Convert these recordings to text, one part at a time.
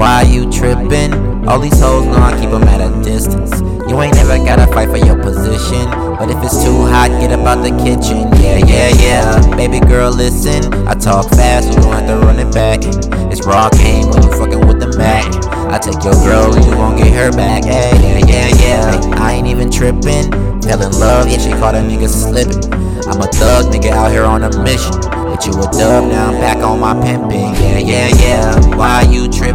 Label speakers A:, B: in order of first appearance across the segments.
A: Why you trippin'? All these hoes know I keep them at a distance. You ain't never gotta fight for your position. But if it's too hot, get up out the kitchen. Yeah, yeah, yeah. Baby girl, listen. I talk fast, you gon' have to run it back. It's raw game when you fucking with the Mac. I take your girl, you gon' get her back. Hey, yeah, yeah, yeah. I ain't even trippin'. Fell in love, yeah, she caught a nigga slippin'. I'm a thug, nigga, out here on a mission. But you a dub, now I'm back on my pimpin'. Yeah, yeah, yeah. Why you trippin'?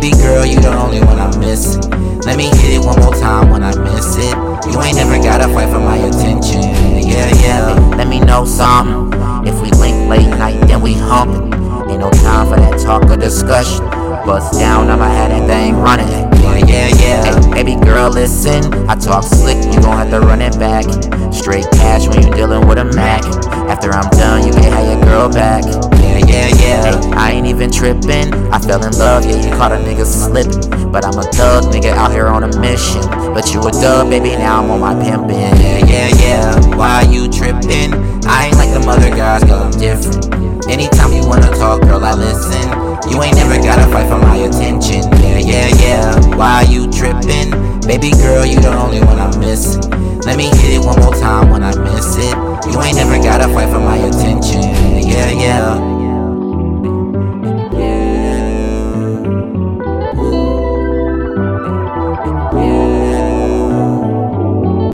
A: Baby girl, you the only one I'm missing. Let me hit it one more time when I miss it. You ain't never gotta fight for my attention. Yeah, yeah. Let me know something. If we link late night, then we hump. Ain't no time for that talk or discussion. Bust down, I'ma have that thing running. Yeah, yeah, yeah. Hey, baby girl, listen. I talk slick, you gon' have to run it back. Straight cash when you dealing with a Mac. After I'm done, you can have your girl back. I ain't even tripping. I fell in love, yeah, you caught a nigga slipping. But I'm a thug nigga out here on a mission. But you a dub, baby, now I'm on my pimpin'. Yeah, yeah, yeah. Why you tripping? I ain't like the other guys, girl, I'm different. Anytime you wanna talk, girl, I listen. You ain't never gotta fight for my attention. Yeah, yeah, yeah. Why you tripping? Baby girl, you the only one I'm missing. Let me hit it one more time when I miss it. You ain't never gotta fight for my attention.